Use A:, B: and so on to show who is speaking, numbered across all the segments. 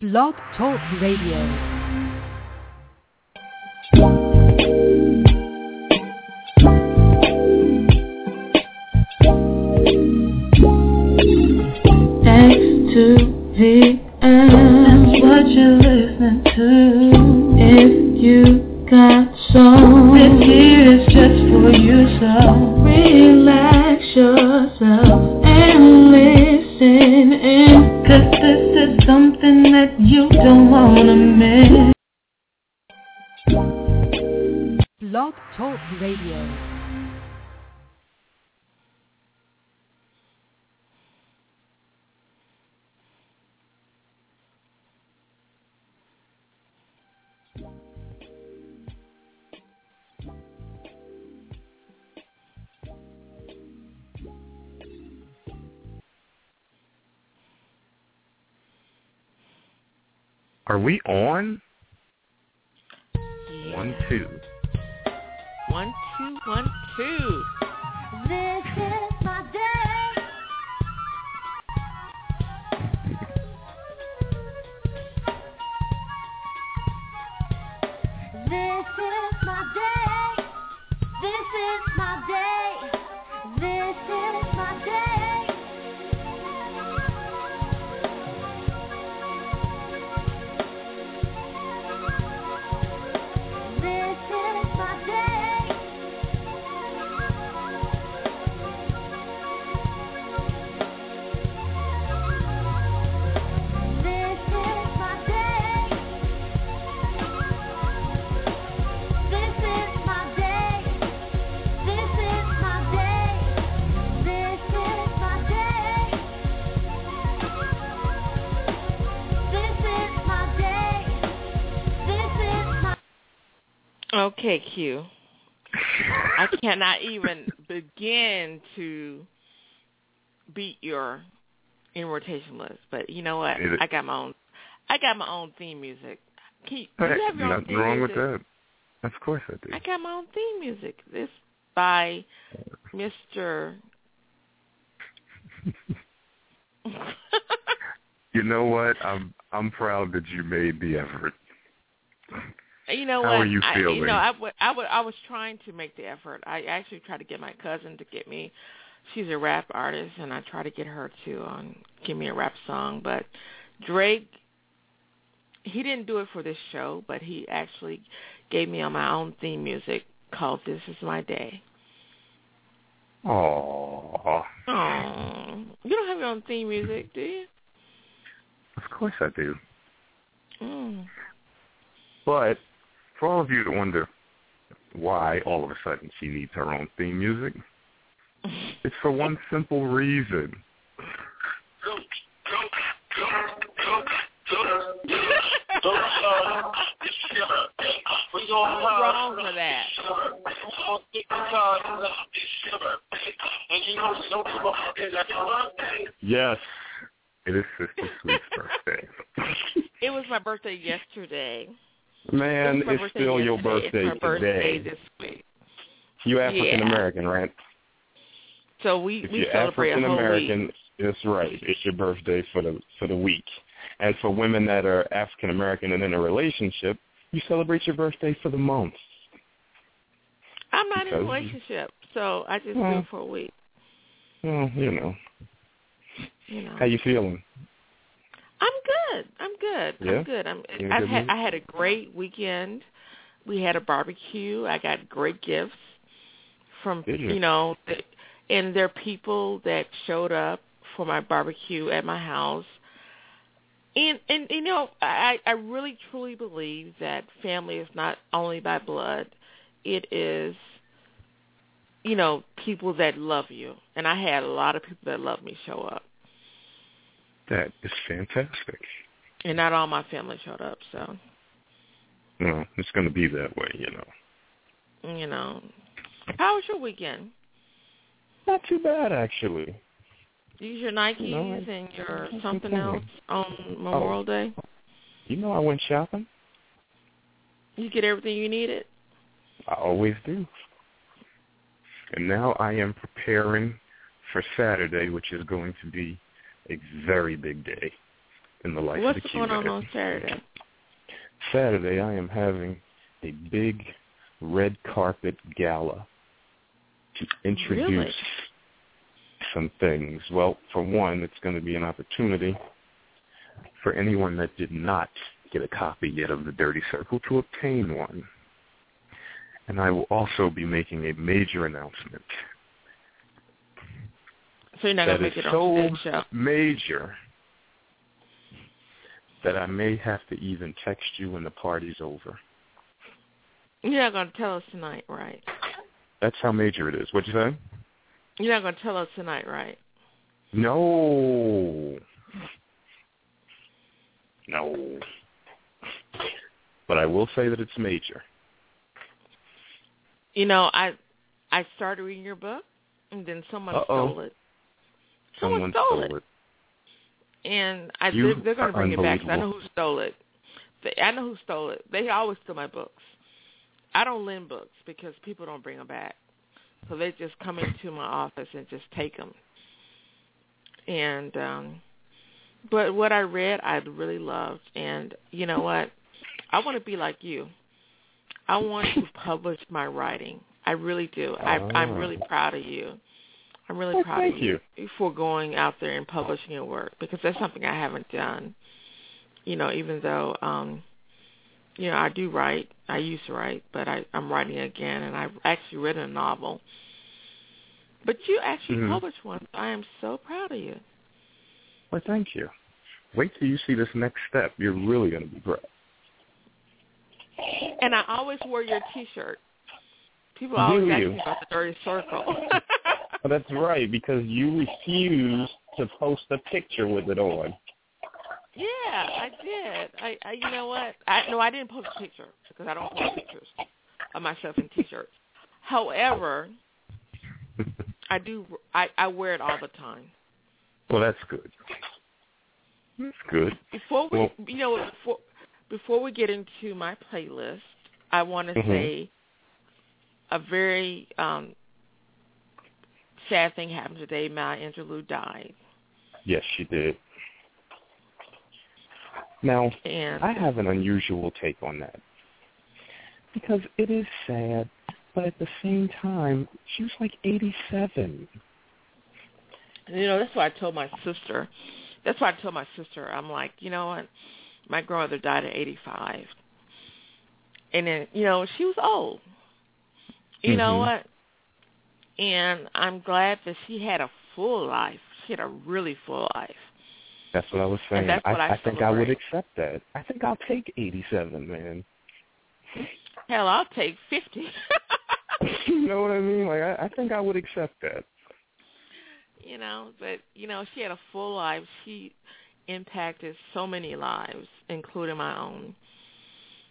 A: Blog Talk Radio.
B: to the end. That's what you're
A: Radio.
C: Are we on?
D: Yeah.
C: One, two.
D: One, two.
B: This
D: Okay, Q. I cannot even begin to beat your in rotation list, but you know what? I got my own. I got my own theme music. Can you, do you
C: Hey,
D: have your own
C: nothing
D: theme
C: wrong
D: music?
C: with that. Of course I do.
D: I got my own theme music. This by Mr.
C: You know what? I'm I'm proud that you made the effort.
D: You know
C: How
D: what?
C: are you
D: I,
C: feeling?
D: You know, I, wa- I, was trying to make the effort. I actually tried to get my cousin to get me. She's a rap artist, and I tried to get her to um, give me a rap song. But Drake, he didn't do it for this show, but he actually gave me on my own theme music called "This Is My Day."
C: Aww.
D: Oh, you don't have your own theme music, do you?
C: Of course I do.
D: Mm.
C: But for all of you that wonder why all of a sudden she needs her own theme music, it's for one simple reason.
D: What's wrong with that?
C: Yes, it is Sister Sweet's birthday.
D: It was my birthday yesterday.
C: Man,
D: It
C: it's still your birthday
D: It's birthday
C: today.
D: this week.
C: You African American, right?
D: So we
C: If
D: we
C: you're
D: celebrate
C: African American, that's right. It's your birthday for the for the week. And for women that are African American and in a relationship, you celebrate your birthday for the month.
D: I'm not in a relationship, so I just do
C: Well.
D: it for a week.
C: Well, you know.
D: You know,
C: How you feeling?
D: I'm good. I'm good.
C: Yeah?
D: I'm good. I'm.
C: You
D: I've
C: good
D: had
C: mood?
D: I had a great weekend. We had a barbecue. I got great gifts from
C: Did you?
D: know, and there are people that showed up for my barbecue at my house. And and you know, I I really truly believe that family is not only by blood. It is you know, people that love you. And I had a lot of people that love me show up.
C: That is fantastic.
D: And not all my family showed up, so
C: No, it's going to be that way, you know.
D: you know. How was your weekend?
C: Not too bad, actually.
D: Use your Nikes and your something else on oh. Memorial Day.
C: You know I went shopping.
D: You get everything you needed.
C: I always do. And now I am preparing for Saturday, which is going to be a very big day. in the life
D: What's
C: of the What's
D: going on on Saturday?
C: Saturday, I am having a big red carpet gala to introduce
D: Really?
C: some things. Well, for one, it's going to be an opportunity for anyone that did not get a copy yet of the Dirty Circle to obtain one. And I will also be making a major announcement
D: So you're not gonna make it
C: so
D: on today's show.
C: major that I may have to even text you when the party's over.
D: You're not gonna tell us tonight, right?
C: That's how major it is. What'd you say?
D: You're not gonna tell us tonight, right?
C: No. No. But I will say that it's major.
D: You know, I I started reading your book, and then someone
C: Uh-oh.
D: stole it. Someone,
C: Someone
D: stole,
C: stole
D: it. and I
C: You
D: they're, they're going to bring it back. 'cause I know who stole it. They, I know who stole it. They always steal my books. I don't lend books because people don't bring them back, so they just come into my office and just take them. And um, but what I read, I really loved, and you know what? I want to be like you. I want to publish my writing. I really do. I, I'm really proud of you. I'm really
C: Well,
D: proud
C: thank
D: of you, for going out there and publishing your work because that's something I haven't done. You know, even though um you know, I do write. I used to write, but I, I'm writing again and I've actually written a novel. But you actually
C: Mhm.
D: published one. I am so proud of you.
C: Well, thank you. Wait till you see this next step. You're really going to be proud.
D: And I always wear your T-shirt. People always
C: Do
D: ask
C: you?
D: me about the dirty circle.
C: Oh, that's right, because you refused to post a picture with it on.
D: yeah, I did. I, I, you know what? I no, I didn't post a picture because I don't post pictures of myself in T-shirts. However, I do. I, I wear it all the time.
C: Well, that's good. That's good.
D: Before we,
C: Well-
D: you know, before before we get into my playlist, I want to
C: Mhm.
D: say a very um sad thing happened today. Maya Angelou died,
C: Yes, she did. Now,
D: and
C: I have an unusual take on that. Because it is sad, but at the same time, she was like 87.
D: you know that's why I told my sister. That's why I told my sister. I'm like, you know what? My grandmother died at 85, and then you know she was old. You know
C: Mhm.
D: what? And I'm glad that she had a full life. She had a really full life.
C: That's what I was saying.
D: that's what I
C: I think I would accept that. I think I'll take 87, man.
D: Hell, I'll take 50.
C: you know what I mean? Like, I, I think I would accept that.
D: you know, but you know, she had a full life. She impacted so many lives, including my own.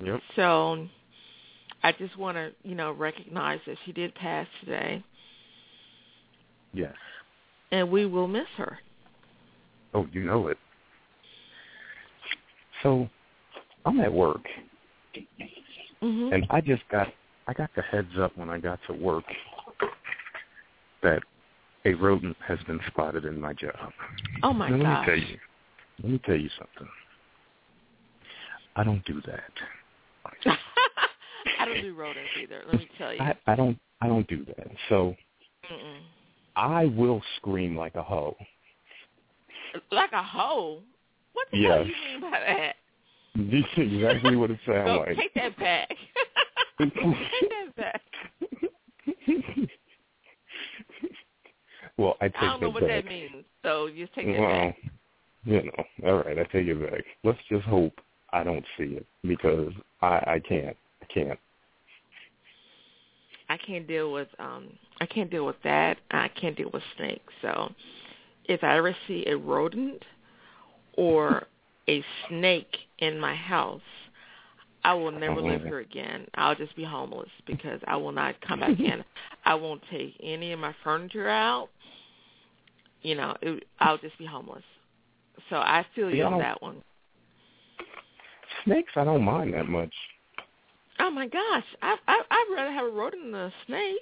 C: Yep.
D: So I just want to, you know, recognize that she did pass today,
C: Yes.
D: and we will miss her.
C: Oh, you know it. So, I'm at work,
D: hmm
C: and I just got I got the heads up when I got to work that a rodent has been spotted in my job.
D: Oh my gosh!
C: Let me tell you. Let me tell you something. I don't do that.
D: I don't do rodents either. Let me tell you.
C: I, I don't I don't do that. So
D: Mm-mm.
C: I will scream like a hoe.
D: Like a hoe. What the hell do you mean by that?
C: This is exactly what it sounds
D: Go,
C: like.
D: take that back. take that back.
C: well, I take
D: I don't know what
C: back.
D: that means. So just take that
C: well,
D: back.
C: you know, all right, I take it back. Let's just hope I don't see it because I I can't. I can't.
D: I can't deal with um I can't deal with that. I can't deal with snakes. So if I ever see a rodent or a snake in my house, I will never live here again. I'll just be homeless because I will not come back in. I won't take any of my furniture out. You know, it, I'll just be homeless. So I feel you
C: Yeah,
D: on that one.
C: Snakes, I don't mind that much.
D: Oh my gosh, I I I'd rather have a rodent than a snake.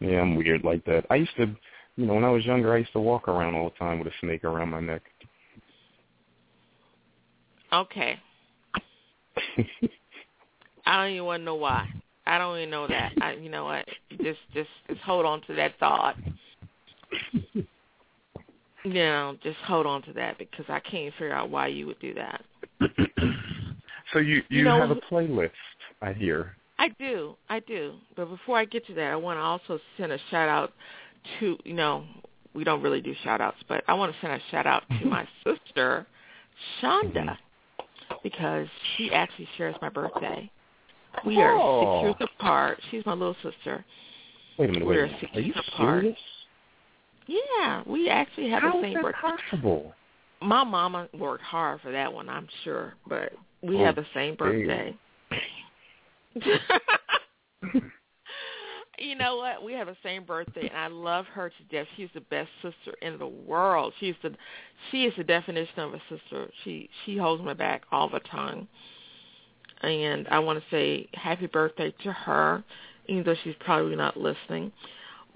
C: Yeah, I'm weird like that. I used to You know, when I was younger, I used to walk around all the time with a snake around my neck.
D: Okay. I don't even want to know why. I don't even know that. I, you know what? Just, just, just hold on to that thought. you know, just hold on to that because I can't figure out why you would do that.
C: so you you,
D: You know-
C: have a playlist, I hear.
D: I do, I do. But before I get to that, I want to also send a shout out to, you know, we don't really do shout outs, but I want to send a shout out to my sister, Shonda, mm-hmm. because she actually shares my birthday. We are
C: Oh.
D: six years apart. She's my little sister.
C: Wait a minute, wait a minute. Are you
D: apart.
C: serious?
D: Yeah, we actually have
C: How
D: the
C: is
D: same
C: that
D: birthday.
C: possible?
D: My mama worked hard for that one, I'm sure, but we
C: Oh,
D: have the same birthday. you know what? We have the same birthday, and I love her to death. She's the best sister in the world. She's the, she is the definition of a sister. She she holds my back all the time, and I want to say happy birthday to her, even though she's probably not listening.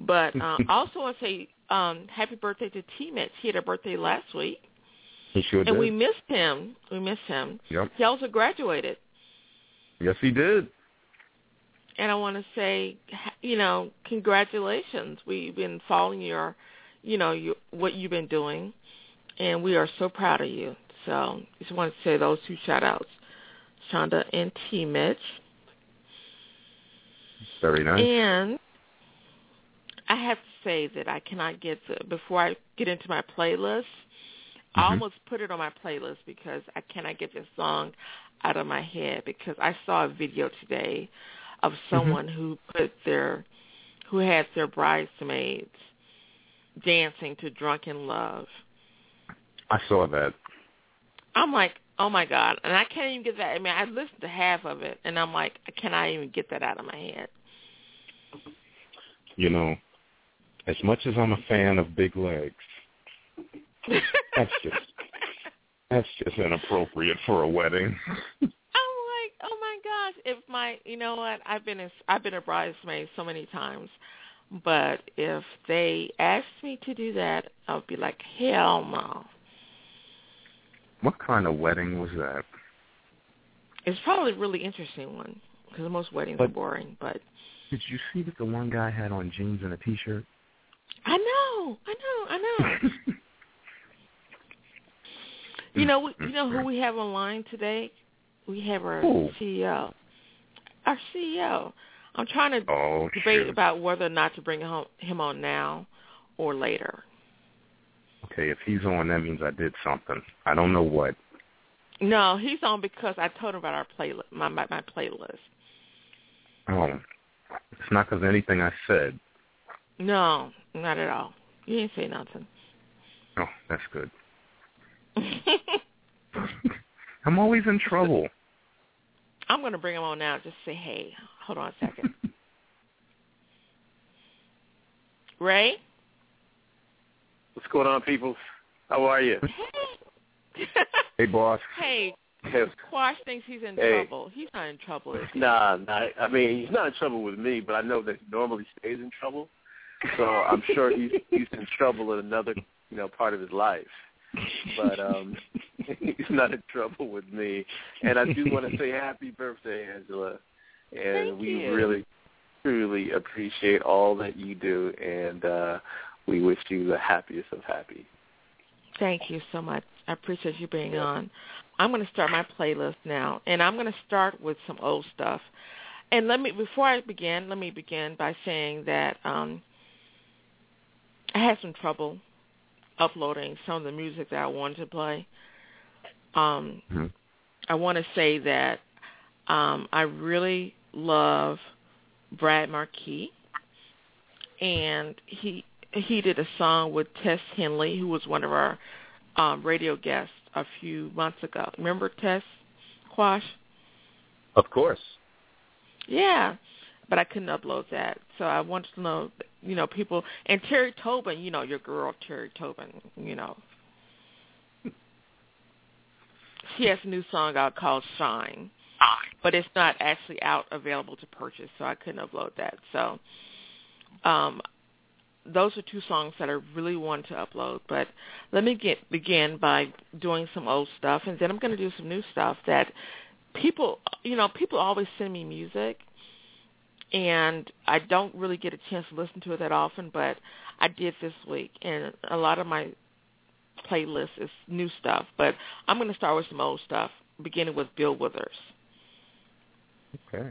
D: But uh, I also want to say um, happy birthday to T Mitch. He had a birthday last week,
C: He sure
D: and
C: did.
D: we missed him. We missed him.
C: Yep.
D: He also graduated.
C: Yes, he did.
D: and I want to say, you know, congratulations. We've been following your, you know, your, what you've been doing, and we are so proud of you. So just want to say those two shout outs, Shonda and T. Mitch.
C: Very nice.
D: And I have to say that I cannot get the, before I get into my playlist, I
C: Mhm.
D: almost put it on my playlist because I cannot get this song out of my head because I saw a video today of someone who put their who had their bridesmaids dancing to Drunk in Love.
C: I saw that.
D: I'm like, oh my god, and I can't even get that. I mean, I listened to half of it, and I'm like, can I even get that out of my head?
C: You know, as much as I'm a fan of big legs, that's just that's just inappropriate for a wedding.
D: I'm like, oh my gosh! If my, you know what? I've been a, I've been a bridesmaid so many times, but if they asked me to do that, I'd be like, hell no.
C: What kind of wedding was that?
D: It's probably a really interesting one because most weddings are boring. But
C: Did you see that the one guy had on jeans and a t-shirt?
D: I know, I know, I know. you know, you know who we have online today? We have our
C: Who?
D: CEO. Our CEO. I'm trying to
C: Oh,
D: debate about whether or not to bring him on now or later.
C: Okay, if he's on, that means I did something. I don't know what.
D: No, he's on because I told him about our playlist, my my, my playlist.
C: Oh, it's not because of anything I said.
D: No, not at all. You didn't say nothing.
C: Oh, that's good. I'm always in trouble.
D: I'm going to bring him on now. Just say, hey, hold on a second. Ray?
E: What's going on, people? How are you?
C: Hey, boss.
D: hey, Quash thinks he's in
E: Hey.
D: trouble. He's not in trouble. Is?
E: Nah, nah. I mean, he's not in trouble with me, but I know that he normally stays in trouble. So I'm sure he's he's in trouble in another, you know, part of his life. But um he's not in trouble with me. And I do want to say happy birthday, Angela. And
D: Thank
E: we
D: you.
E: really truly appreciate all that you do and uh we wish you the happiest of happy.
D: Thank you so much. I appreciate you being
E: Yeah.
D: on. I'm going to start my playlist now, and I'm going to start with some old stuff. And let me, before I begin, let me begin by saying that um, I had some trouble uploading some of the music that I wanted to play. Um,
C: Mhm.
D: I want to say that um, I really love Brad Marquis, and he he did a song with Tess Henley, who was one of our um, radio guests a few months ago. Remember Tess Quash?
E: Of course.
D: Yeah, but I couldn't upload that, so I wanted to know, you know, people and Terry Tobin, you know, your girl Terry Tobin, you know, she has a new song out called Shine, but it's not actually out available to purchase, so I couldn't upload that. So, um, those are two songs that I really want to upload. But let me get begin by doing some old stuff, and then I'm going to do some new stuff that people, you know, people always send me music, and I don't really get a chance to listen to it that often, but I did this week, and a lot of my playlist is new stuff. But I'm going to start with some old stuff, beginning with Bill Withers.
C: Okay.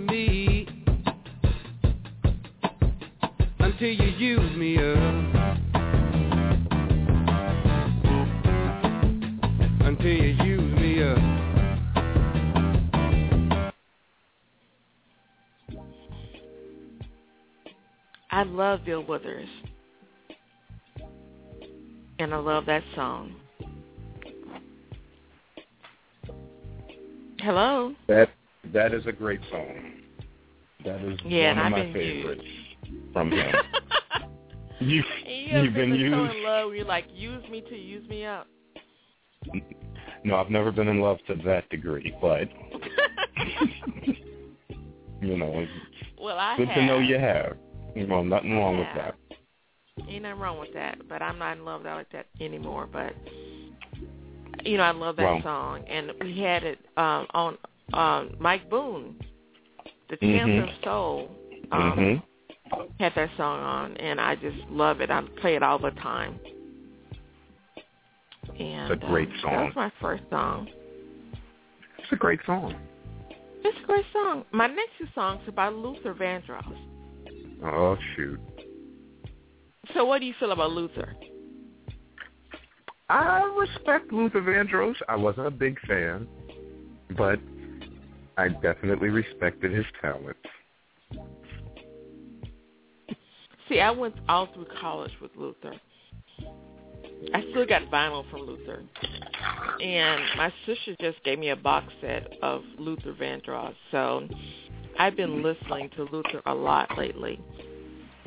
F: until you use me up. Until you use me up.
D: I love Bill Withers. And I love that song. Hello?
C: That that is a great song. That is
D: Yeah,
C: one of
D: I've
C: my
D: been
C: favorites from him. you
D: you
C: you've been
D: so
C: used.
D: in love you're like, use me to use me up.
C: No, I've never been in love to that degree, but you know,
D: well, I
C: good
D: have.
C: to know you have. Well, nothing wrong with that.
D: Ain't nothing wrong with that, but I'm not in love like that anymore. But you know, I love that
C: Wow.
D: song, and we had it um, on um, Mike Boone, the
C: Mhm.
D: Of Soul, um,
C: Mhm.
D: Had that song on, and I just love it. I play it all the time. And
C: It's a great
D: um,
C: song.
D: That was my first song.
C: It's a great song.
D: It's a great song. My next two songs are by Luther Vandross.
C: Oh shoot.
D: So, what do you feel about Luther?
C: I respect Luther Vandross. I wasn't a big fan, but I definitely respected his talent.
D: See, I went all through college with Luther. I still got vinyl from Luther. And my sister just gave me a box set of Luther Vandross. So I've been listening to Luther a lot lately.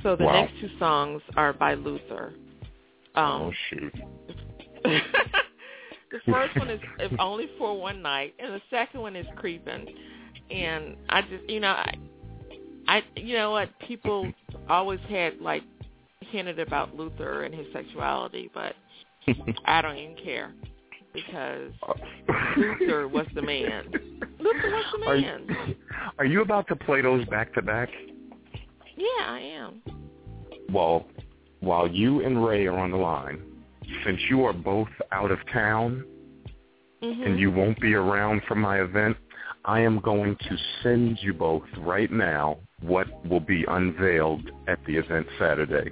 D: So the
C: Wow.
D: next two songs are by Luther. Um,
C: oh shoot.
D: the first one is if only for one night, and the second one is creeping. And I just, you know, I, I, you know what? People always had like hinted about Luther and his sexuality, but I don't even care because Luther was the man. Luther was the
C: Are
D: man.
C: you, are you about to play those back to back?
D: Yeah, I am.
C: Well, while you and Ray are on the line, since you are both out of town
D: hmm
C: and you won't be around for my event, I am going to send you both right now what will be unveiled at the event Saturday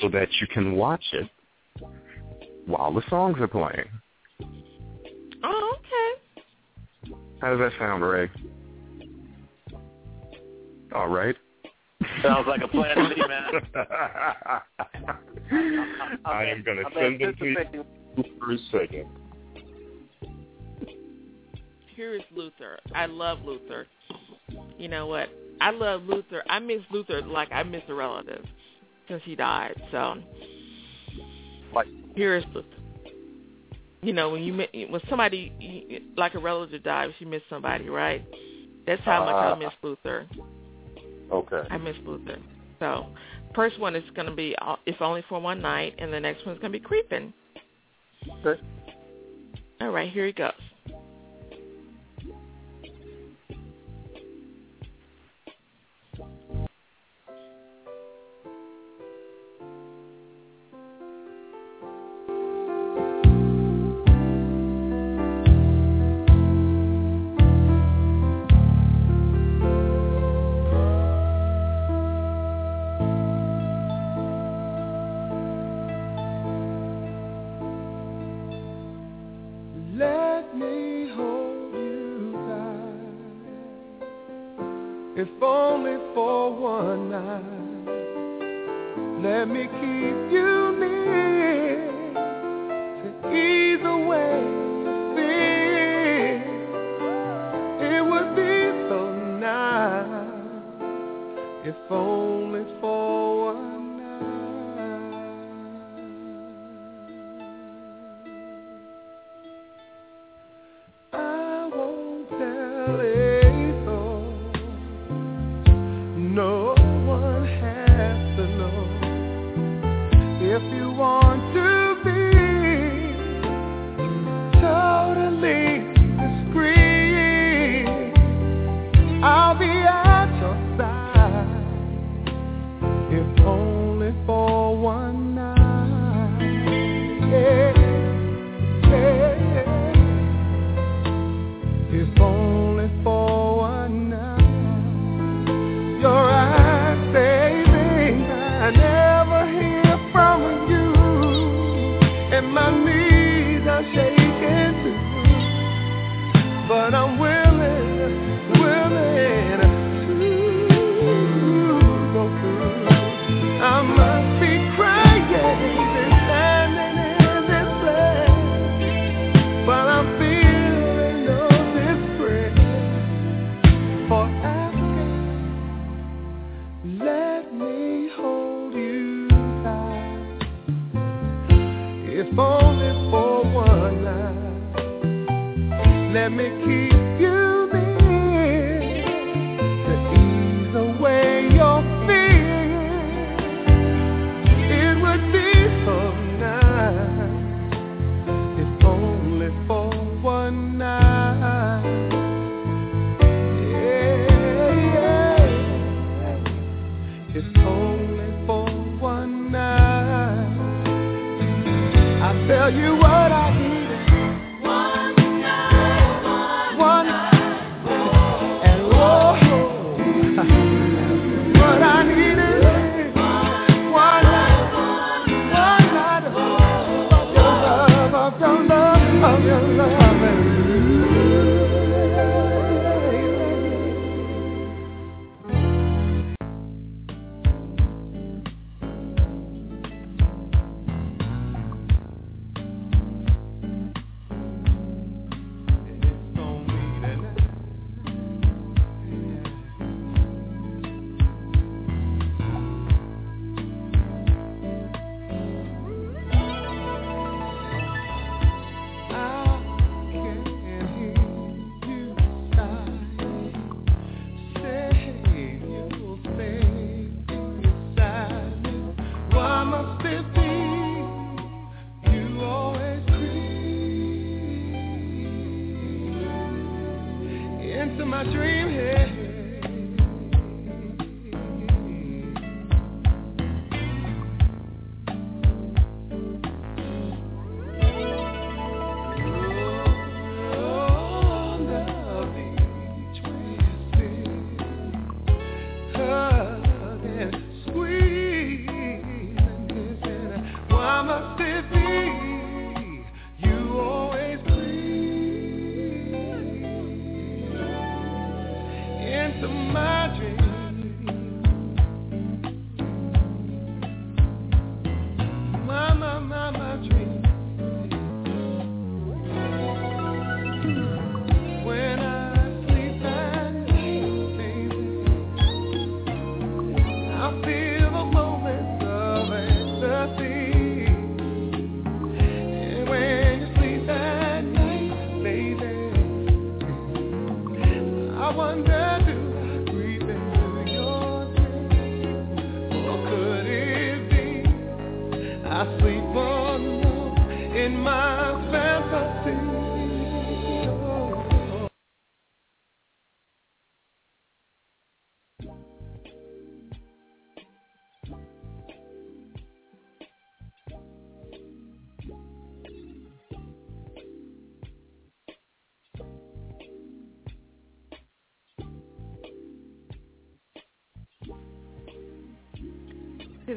C: so that you can watch it while the songs are playing.
G: Oh, okay.
C: How does that sound, Ray? All right.
E: Sounds like a plan to me, man.
C: I am going to
E: I'm
C: send them to you for a second.
G: Here is Luther. I love Luther. You know what? I love Luther. I miss Luther like I miss a relative since he died. So
E: Like-
G: here is Luther. You know when you when somebody like a relative dies, you miss somebody, right? That's how much I
E: Ah.
G: miss Luther.
C: Okay.
G: I miss Luther. So first one is going to be uh, if only for one night, and the next one's going to be creeping.
E: Okay.
G: All right, here he goes.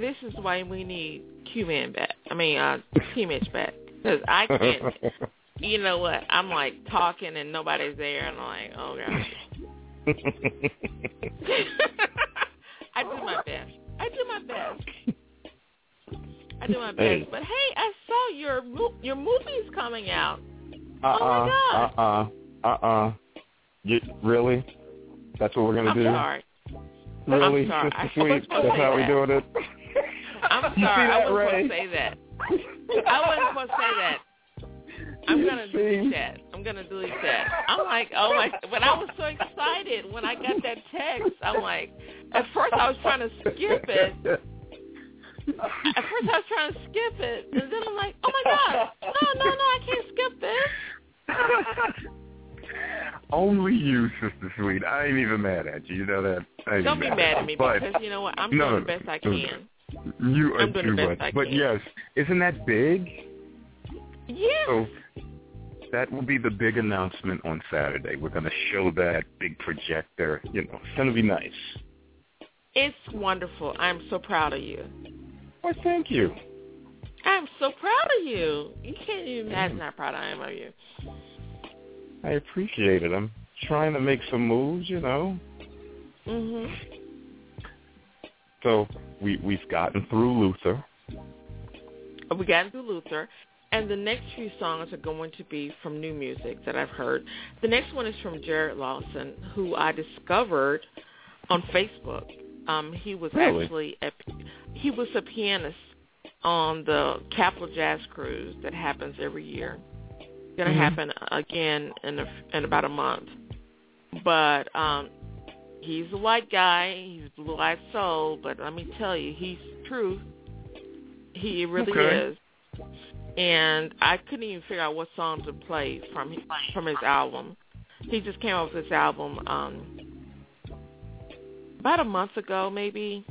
H: This is
D: why we need Q-Man back. I mean, uh, T-Mitch back. Because I can't, you know what, I'm like talking and nobody's there and I'm like, oh gosh. I do my best. I do my best. I do my best.
C: Hey.
D: But hey, I saw your your movie's coming out.
C: Uh-uh,
D: Oh my
C: uh-uh, uh-uh. You, really? That's what we're going to
D: I'm
C: do?
D: sorry.
C: Really,
D: I'm sorry.
C: Sister Sweet?
D: wasn't supposed to
C: That's how we doing it?
D: I'm sorry. I wasn't
C: Ray?
D: supposed to say that. I wasn't supposed to say that. I'm gonna delete that. I'm gonna delete that. I'm like, oh my! When I was so excited when I got that text. I'm like, at first I was trying to skip it. At first I was trying to skip it, and then I'm like, oh my god, no, no, no, I can't skip this.
C: Only you, Sister Sweet. I ain't even mad at you. You know that. I ain't
D: Don't be mad at me
C: but
D: because you know what? I'm
C: No,
D: doing the best I can.
C: You are too much. But yes, isn't that big?
D: Yeah.
C: So that will be the big announcement on Saturday. We're going to show that big projector. You know, it's going to be nice.
D: It's wonderful. I'm so proud of you.
C: Well, thank you.
D: I'm so proud of you. You can't even imagine how proud I am of you.
C: I appreciate it. I'm trying to make some moves, you know.
D: Mhm.
C: So we we've gotten through Luther.
D: We got through Luther, and the next few songs are going to be from new music that I've heard. The next one is from Jarrod Lawson, who I discovered on Facebook. Um, he was
C: Really?
D: actually a, he was a pianist on the Capital Jazz Cruise that happens every year. It's Going to
C: Mhm.
D: happen again in a, in about a month. But um, he's a white guy. He's blue-eyed soul. But let me tell you, he's truth. He really
C: Okay.
D: is. And I couldn't even figure out what song to play from his, from his album. He just came out with this album um about a month ago maybe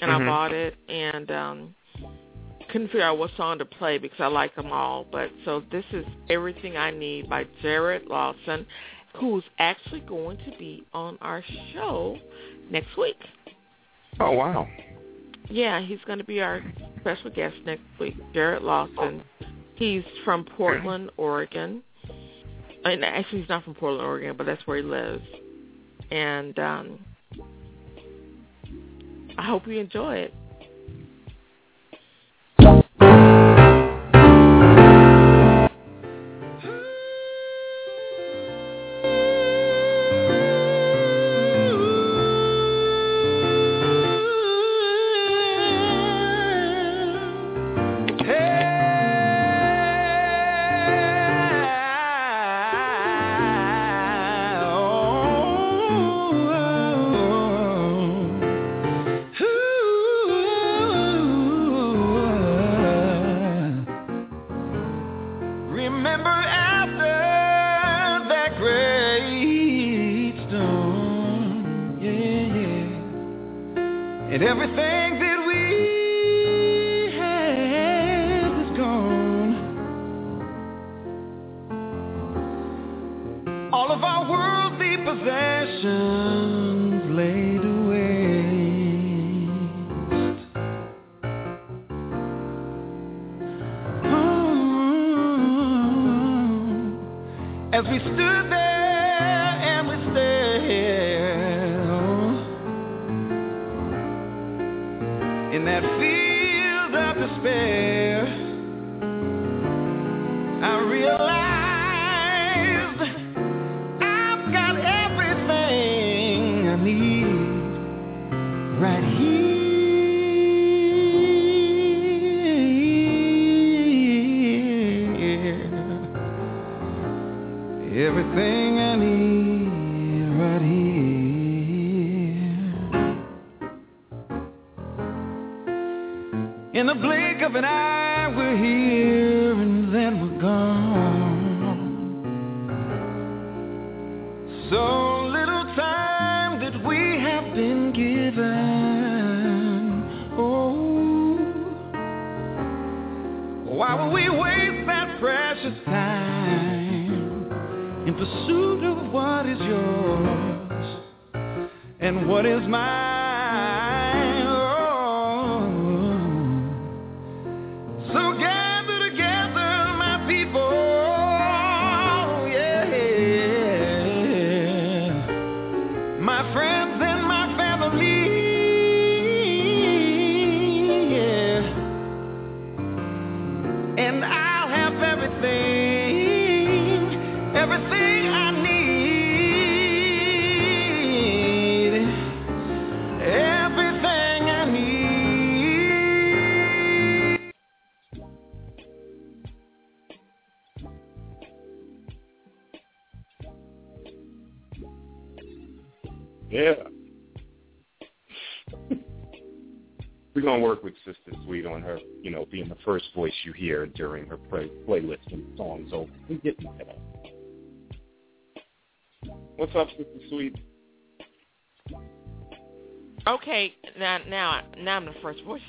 D: and
C: Mhm.
D: I bought it and um couldn't figure out what song to play because I like them all. But so this is Everything I Need by Jarrod Lawson, who's actually going to be on our show next week.
C: Oh wow.
D: Yeah, he's going to be our special guest next week. Jarrod Lawson. He's from Portland, Oregon. And actually, he's not from Portland, Oregon, but that's where he lives. And um, I hope you enjoy it.
F: As we stood there and we stared in that field Everything I need right here. In the blink of an eye, we're here We're
C: gonna work with Sister Sweet on her, you know, being the first voice you hear during her play, playlist and songs. So we get into that. What's up, Sister Sweet?
D: Okay, now now now I'm the first voice.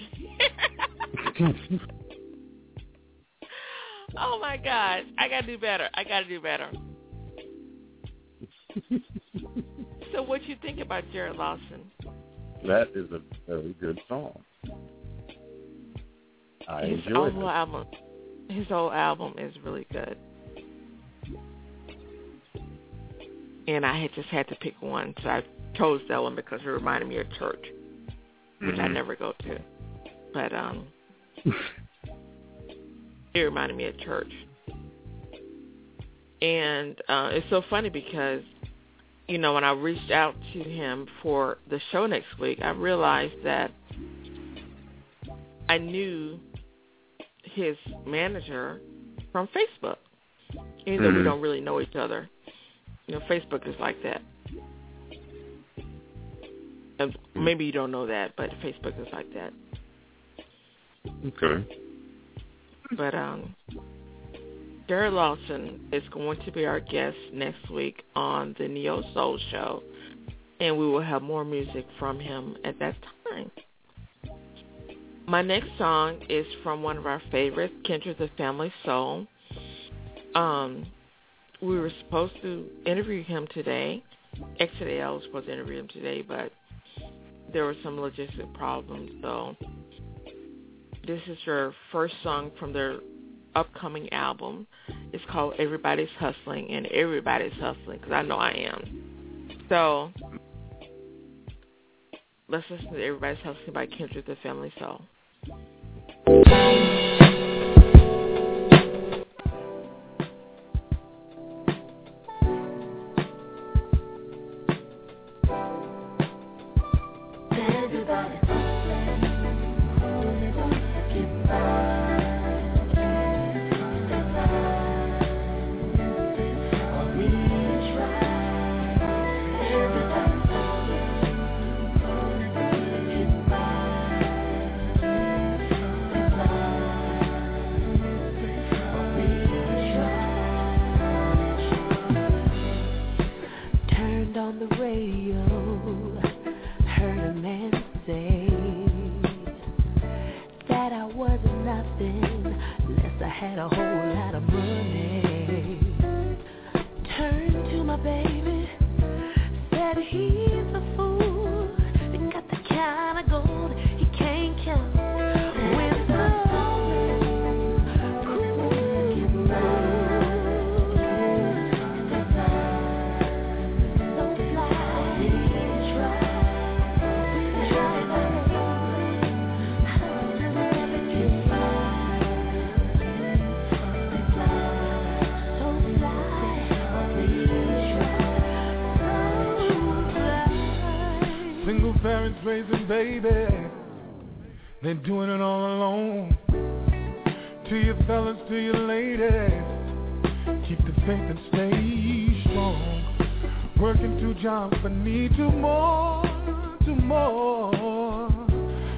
D: oh my God, I gotta do better. I gotta do better. so, what you think about Jarrod Lawson?
C: That is a very good song. I
D: his
C: enjoyed
D: whole album, his whole album is really good. And I had just had to pick one, so I chose that one because it reminded me of church, which I
C: Mhm.
D: never go to. But um, it reminded me of church. And uh, it's so funny because, you know, when I reached out to him for the show next week, I realized that I knew his manager from Facebook. Even though we
C: Mhm.
D: don't really know each other. You know, Facebook is like that. And maybe you don't know that, but Facebook is like that.
C: Okay.
D: But um, Jarrod Lawson is going to be our guest next week on the Neo Soul Show, and we will have more music from him at that time. My next song is from one of our favorites, Kindred the Family Soul. Um, we were supposed to interview him today. XL was supposed to interview him today, but there were some logistic problems, so this is their first song from their upcoming album. It's called Everybody's Hustling, and everybody's hustling because I know I am. So let's listen to Everybody's Hustling by Kindred the Family Soul.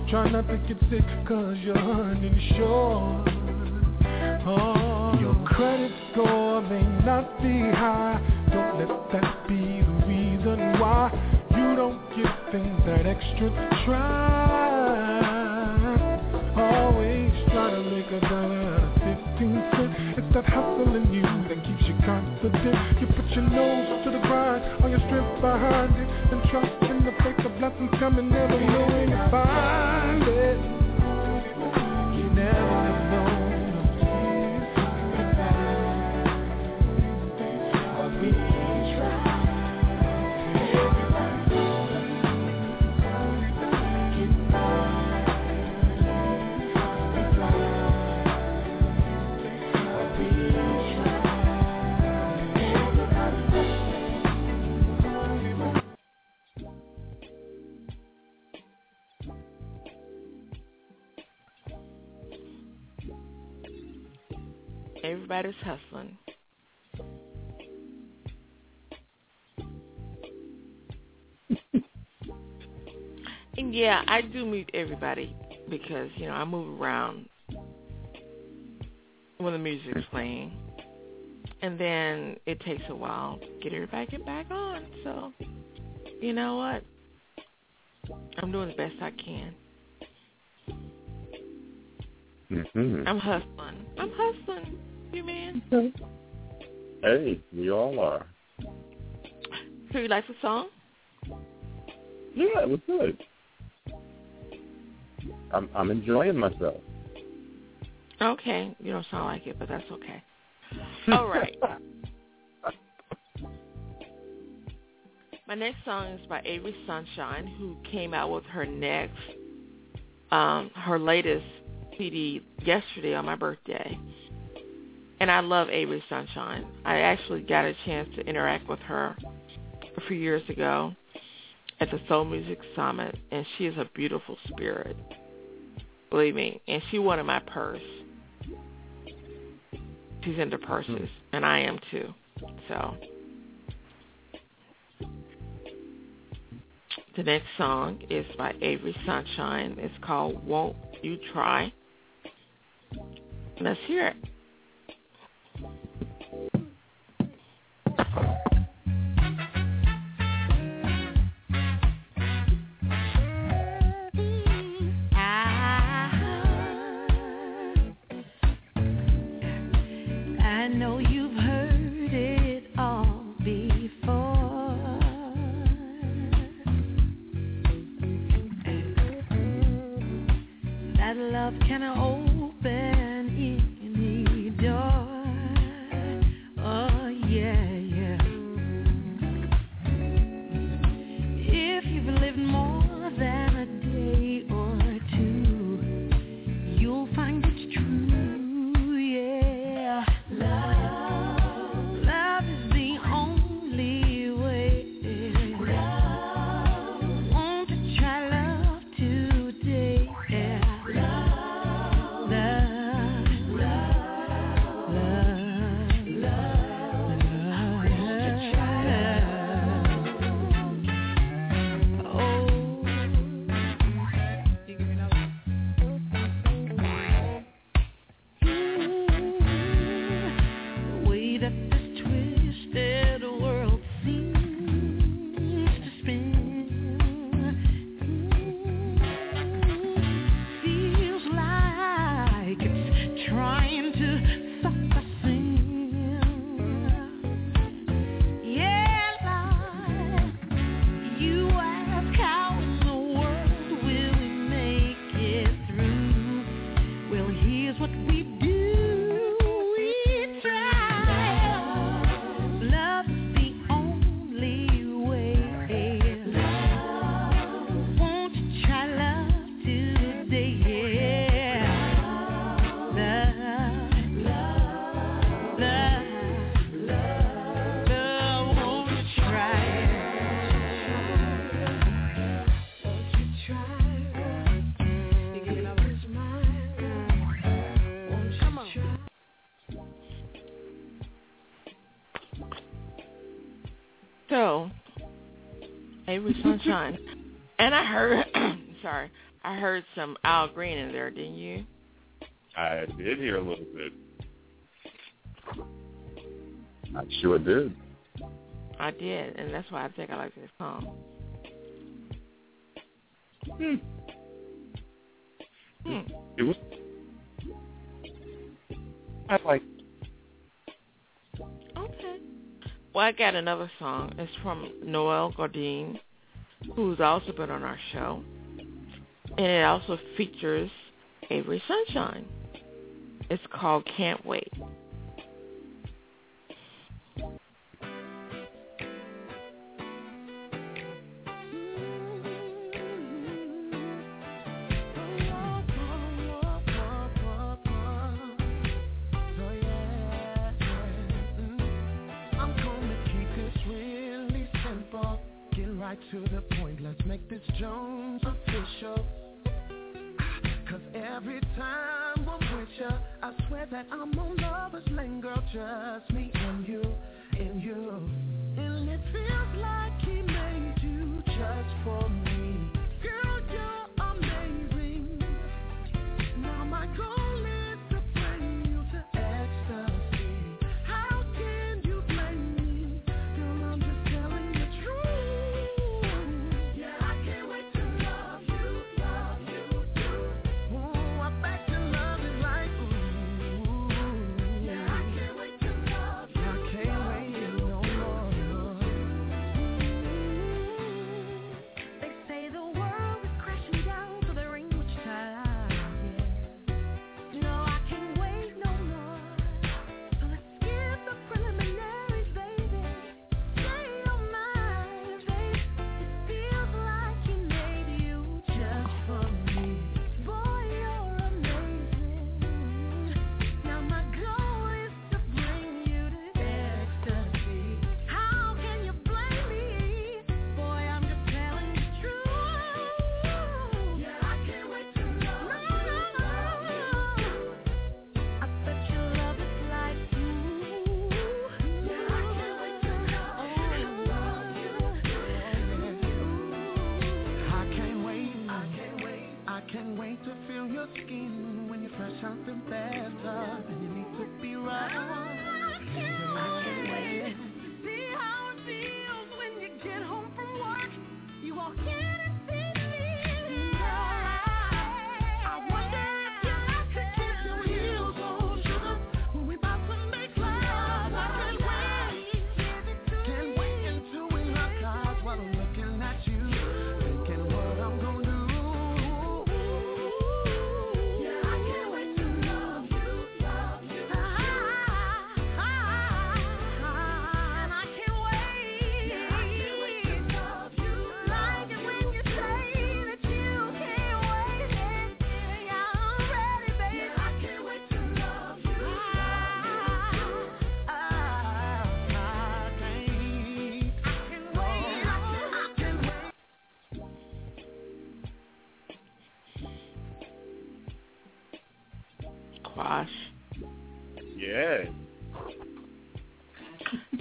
I: Try not to get sick, cause you're uninsured. Oh, your credit score may not be high. Don't let that be the reason why you don't get things that extra try. Always try to make a dollar out of 15 cents. It's that hustle in you that keeps you confident. You put your nose to the grind, all your strength behind it. And trust in the faith the blessings coming, never knowing you find it. You never know.
D: Everybody's hustling.
B: And yeah, I do mute everybody because you know I move around when the music's playing, and then it takes a while to get everybody get back on. So, you know what? I'm doing the best I can.
C: Mm-hmm.
B: I'm hustling. I'm hustling, you man.
C: Hey, we all are.
B: So you like the song?
C: Yeah, it was good. I'm I'm enjoying myself.
B: Okay, you don't sound like it, but that's okay. All right. My next song is by Avery Sunshine, who came out with her next, um, her latest CD yesterday on my birthday. And I love Avery Sunshine. I actually got a chance to interact with her a few years ago at the Soul Music Summit, and she is a beautiful spirit. Believe me. And she wanted my purse. She's into purses, hmm. and I am too. So the next song is by Avery Sunshine. It's called Won't You Try? Let's hear it. Avery Sunshine. and I heard, sorry, I heard some Al Green in there, didn't you?
C: I did hear a little bit. I sure did.
B: I did, and that's why I think I like this song.
C: Hmm.
B: Hmm.
C: It was. I like.
B: Okay. Well, I got another song. It's from Noel Gourdin, who's also been on our show. And it also features Avery Sunshine. It's called Can't Wait.
G: To the point. Let's make this Jones official. Cause every time I'm with you, I swear that I'm on lover's lane, girl. Just me and you, and you. And it feels like he made you just for me.
B: Feel your skin when you're fresh out the bathtub and you need to be right. I can't, I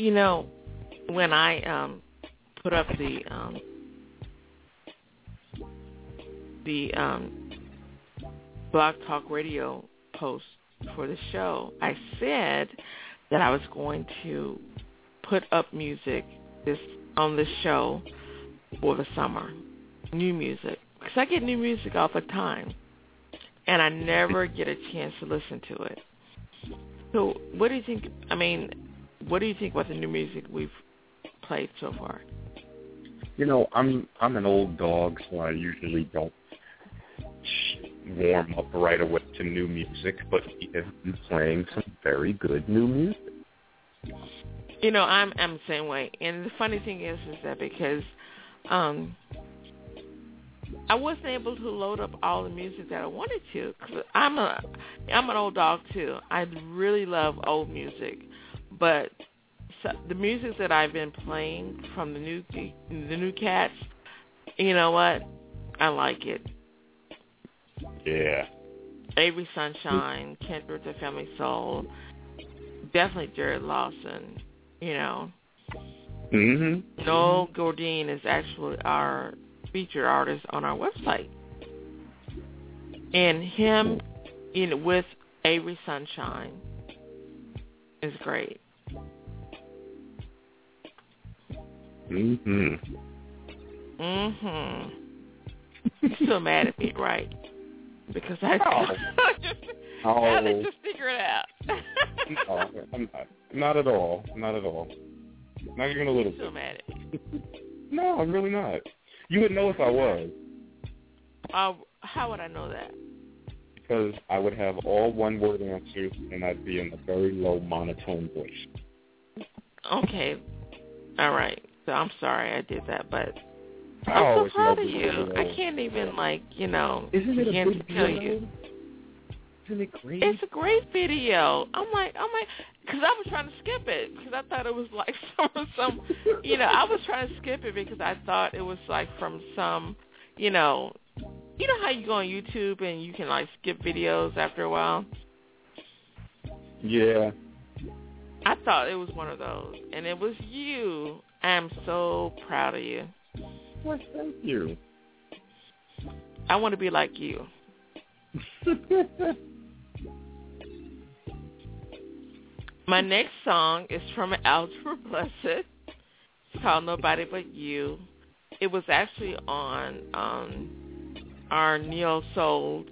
B: You
D: know, when I um put up the um the um Blog Talk Radio post for the show, I said that I was going to put up music this on this show for the summer, new music, because I get new music all the time, and I never get a chance to listen to it. So, what do you think? I mean, what do you think about the new music we've played so far?
C: You know, I'm I'm an old dog, so I usually don't warm up right away to new music, but he has been playing some very good new music.
D: You know, I'm I'm the same way. And the funny thing is, is that because um I wasn't able to load up all the music that I wanted to because I'm a I'm an old dog too. I really love old music, but so the music that I've been playing from the new the new cats, you know what? I like it.
C: Yeah.
D: Avery Sunshine, Kindred the Family Soul, definitely Jarrod Lawson. You know.
C: Mhm.
D: Noel Gourdin is actually our featured artist on our website. And him in with Avery Sunshine is great.
C: Mhm.
D: Mhm. You're still mad at me, right? Because I
C: Oh.
D: just
C: Oh.
D: how did you figure it out?
C: no, I'm not. Not at all. Not at all. Not even a little
D: still
C: bit.
D: mad at me.
C: No, I'm really not. You would know if I was,
D: Uh, how would I know that?
C: because I would have all one-word answers, and I'd be in a very low monotone voice.
D: Okay. All right. So I'm sorry I did that, but
C: Oh,
D: I'm so proud of you.
C: deal.
D: I can't even like, you know,
C: Isn't it a
D: begin to tell
C: deal?
D: you.
C: Isn't it great?
D: It's a great video. I'm like, I'm like, because I was trying to skip it because I thought it was like some, some, you know, I was trying to skip it because I thought it was like from some, you know, you know how you go on YouTube and you can like skip videos after a while.
C: yeah.
D: I thought it was one of those, and it was you. I'm so proud of you.
C: Well, thank you.
D: I want to be like you. My next song is from Algebra Blessett. It's called Nobody But You. It was actually on um, our Neo Soul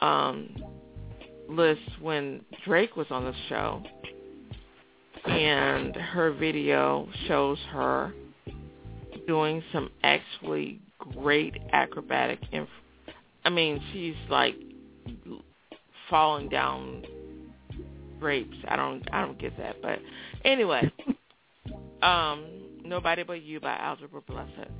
D: um, list when Drake was on the show. And her video shows her doing some actually great acrobatic inf- I mean, she's like falling down grapes. I don't I don't get that, but anyway, um, Nobody But You by Algebra
B: Blessett.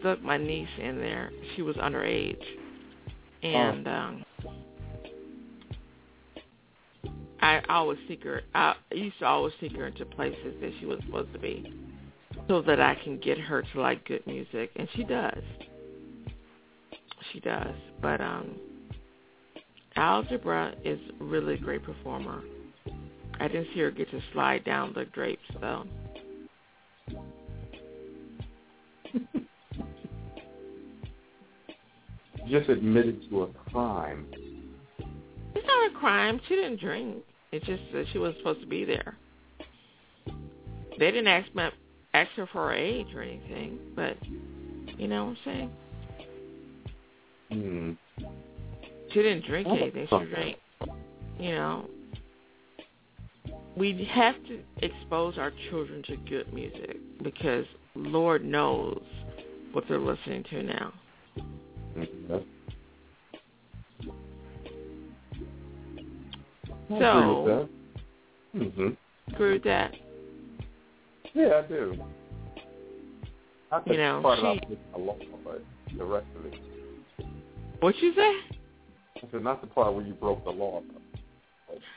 D: Stuck my niece in there. She was underage, and oh. um, I always seek her. I used to always seek her into places that she was supposed to be, so that I can get her to like good music, and she does. She does, but um, Algebra is really a great performer. I didn't see her get to slide down the drapes though.
C: just admitted to a crime.
D: It's not a crime. She didn't drink. It's just that she wasn't supposed to be there. They didn't ask my ask her for her age or anything, but you know what I'm saying.
C: Hmm.
D: She didn't drink anything. She drank, you know. We have to expose our children to good music because Lord knows what they're listening to now.
C: Mm-hmm.
D: So,
C: mm-hmm.
D: agree with that.
C: Yeah, I do. I think
D: you know,
C: part
D: she,
C: of it a lot, but the rest of it.
D: What you say?
C: I said not the part where you broke the law.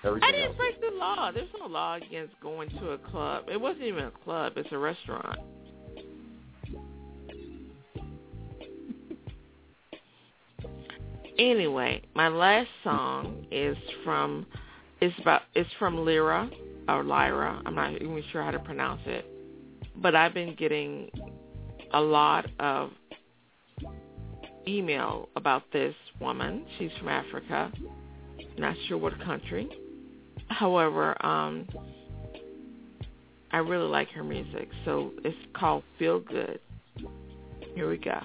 D: I didn't break the law. There's no law against going to a club. It wasn't even a club. It's a restaurant. Anyway, my last song is from it's about it's from Lyra or Lyra. I'm not even sure how to pronounce it, but I've been getting a lot of email about this woman. She's from Africa. Not sure what country. However, um, I really like her music, so it's called Feel Good. Here we go.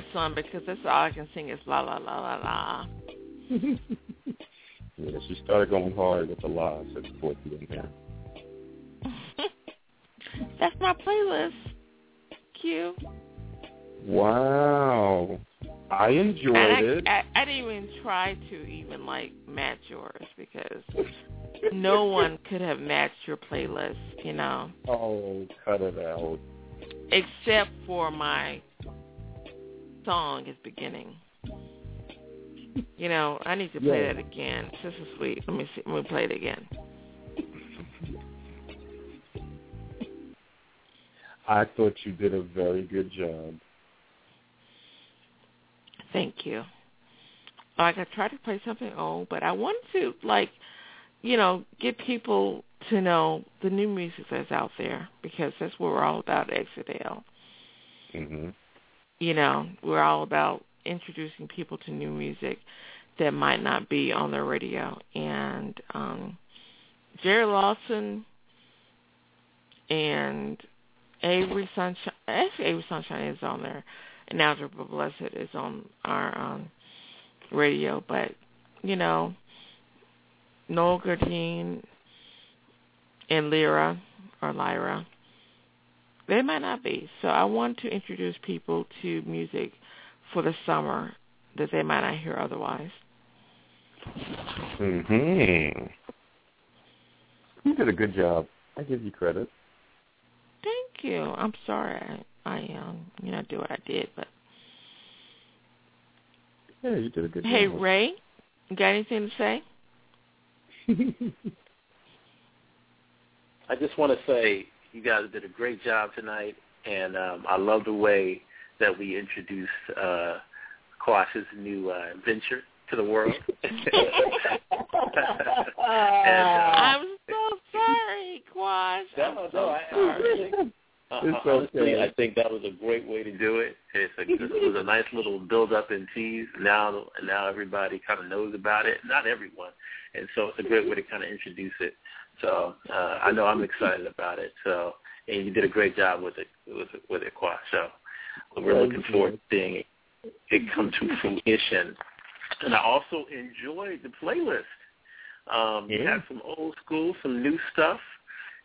B: That
D: song because that's all I can sing is la la la la la.
C: Yeah, she started going hard with the la, so it's fourth in there.
D: That's my playlist. Q.
C: Wow. I enjoyed
D: And
C: it.
D: I, I, I didn't even try to even like match yours because no one could have matched your playlist, you know,
C: oh, cut it out.
D: except for my song is beginning. You know, I need to play
C: Yeah.
D: that again. This is sweet. Let me see. Let me play it again.
C: I thought you did a very good job.
D: Thank you. Like I tried to play something old, but I wanted to like, you know, get people to know the new music that's out there because that's what we're all about at
C: hmm
D: You know, we're all about introducing people to new music that might not be on the radio. And um Jarrod Lawson and Avery Sunshine actually Avery Sunshine is on there. And Algebra Blessett is on our um radio, but you know, Noel Gourdin and Lyra or Lyra, they might not be. So I want to introduce people to music for the summer that they might not hear otherwise.
C: hmm You did a good job. I give you credit.
D: Thank you. I'm sorry I, I um you know do what I did, but
C: Yeah, you did a good
D: hey
C: job.
D: Ray, you got anything to say?
E: I just want to say you guys did a great job tonight, and um, I love the way that we introduced uh, Quash's new uh, venture to the world. and, uh,
D: I'm so sorry, Quash. I'm
E: no,
D: so
E: no, I, I
D: sorry.
E: uh,
C: It's
E: honestly,
C: okay.
E: I think that was a great way to do it. It's a, it was a nice little build up and tease. Now, now everybody kind of knows about it. Not everyone, and so it's a great way to kind of introduce it. So uh, I know I'm excited about it. So and you did a great job with it with it, with it, Quash. So we're
C: Thank
E: looking
C: you.
E: forward to seeing it, it come to fruition. And I also enjoyed the playlist. Um, You
C: Yeah.
E: had some old school, some new stuff,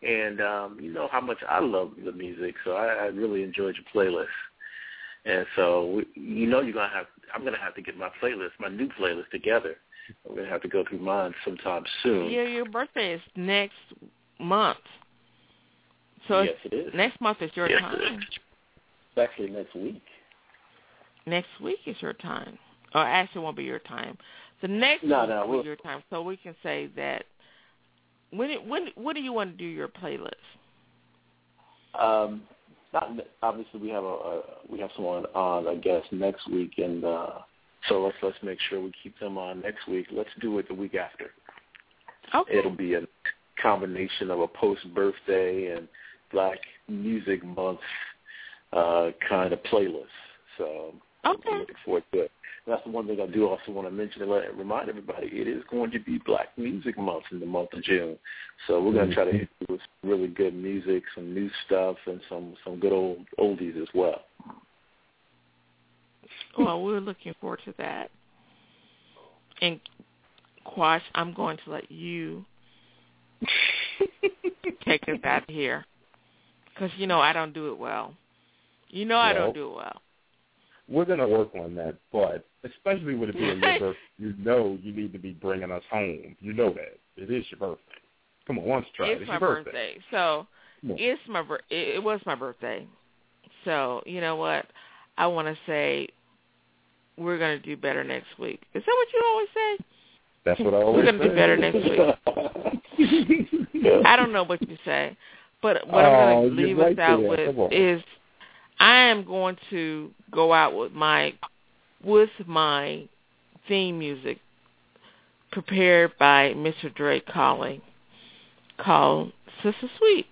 E: and um, you know how much I love the music, so I, I really enjoyed your playlist. And so we, you know you're gonna have. I'm gonna have to get my playlist, my new playlist together. I'm gonna have to go through mine sometime soon.
D: Yeah, your birthday is next month. So
E: yes, it is.
D: next month is your
E: Yes,
D: time.
E: it is. It's actually next week.
D: Next week is your time. Or actually, it won't be your time. The next
E: No,
D: week
E: no,
D: will be your time. So we can say that. When it, when when do you want to do your playlist?
E: Um, not obviously we have a, a we have someone on I guess next week, and uh, so let's let's make sure we keep them on next week. Let's do it the week after.
D: Okay.
E: It'll be a combination of a post birthday and Black Music Month uh, kind of playlist. So I'm
D: Okay.
E: looking forward to it. That's the one thing I do also want to mention and let, remind everybody. It is going to be Black Music Month in the month of June. So we're going to try to mm-hmm. hit you with some really good music, some new stuff, and some some good old oldies as well.
D: Well, we're looking forward to that. And Quash, I'm going to let you take us out here because you know I don't do it well. You know I don't do it well.
C: We're going to work on that, but especially with it being your birthday, you know you need to be bringing us home. You know that. It is your birthday. Come on, once try
D: it's
C: It's
D: my
C: your birthday.
D: birthday, so it's my bir- it, it was my birthday. So you know what? I want to say we're going to do better next week. Is that what you always say?
C: That's what I always say.
D: We're gonna do better next week. I don't know what you say, but what
C: Oh,
D: I'm going to leave
C: right
D: us out
C: there.
D: With is I am going to go out with my with my theme music prepared by Mr. Drake Calling called Sister Sweet.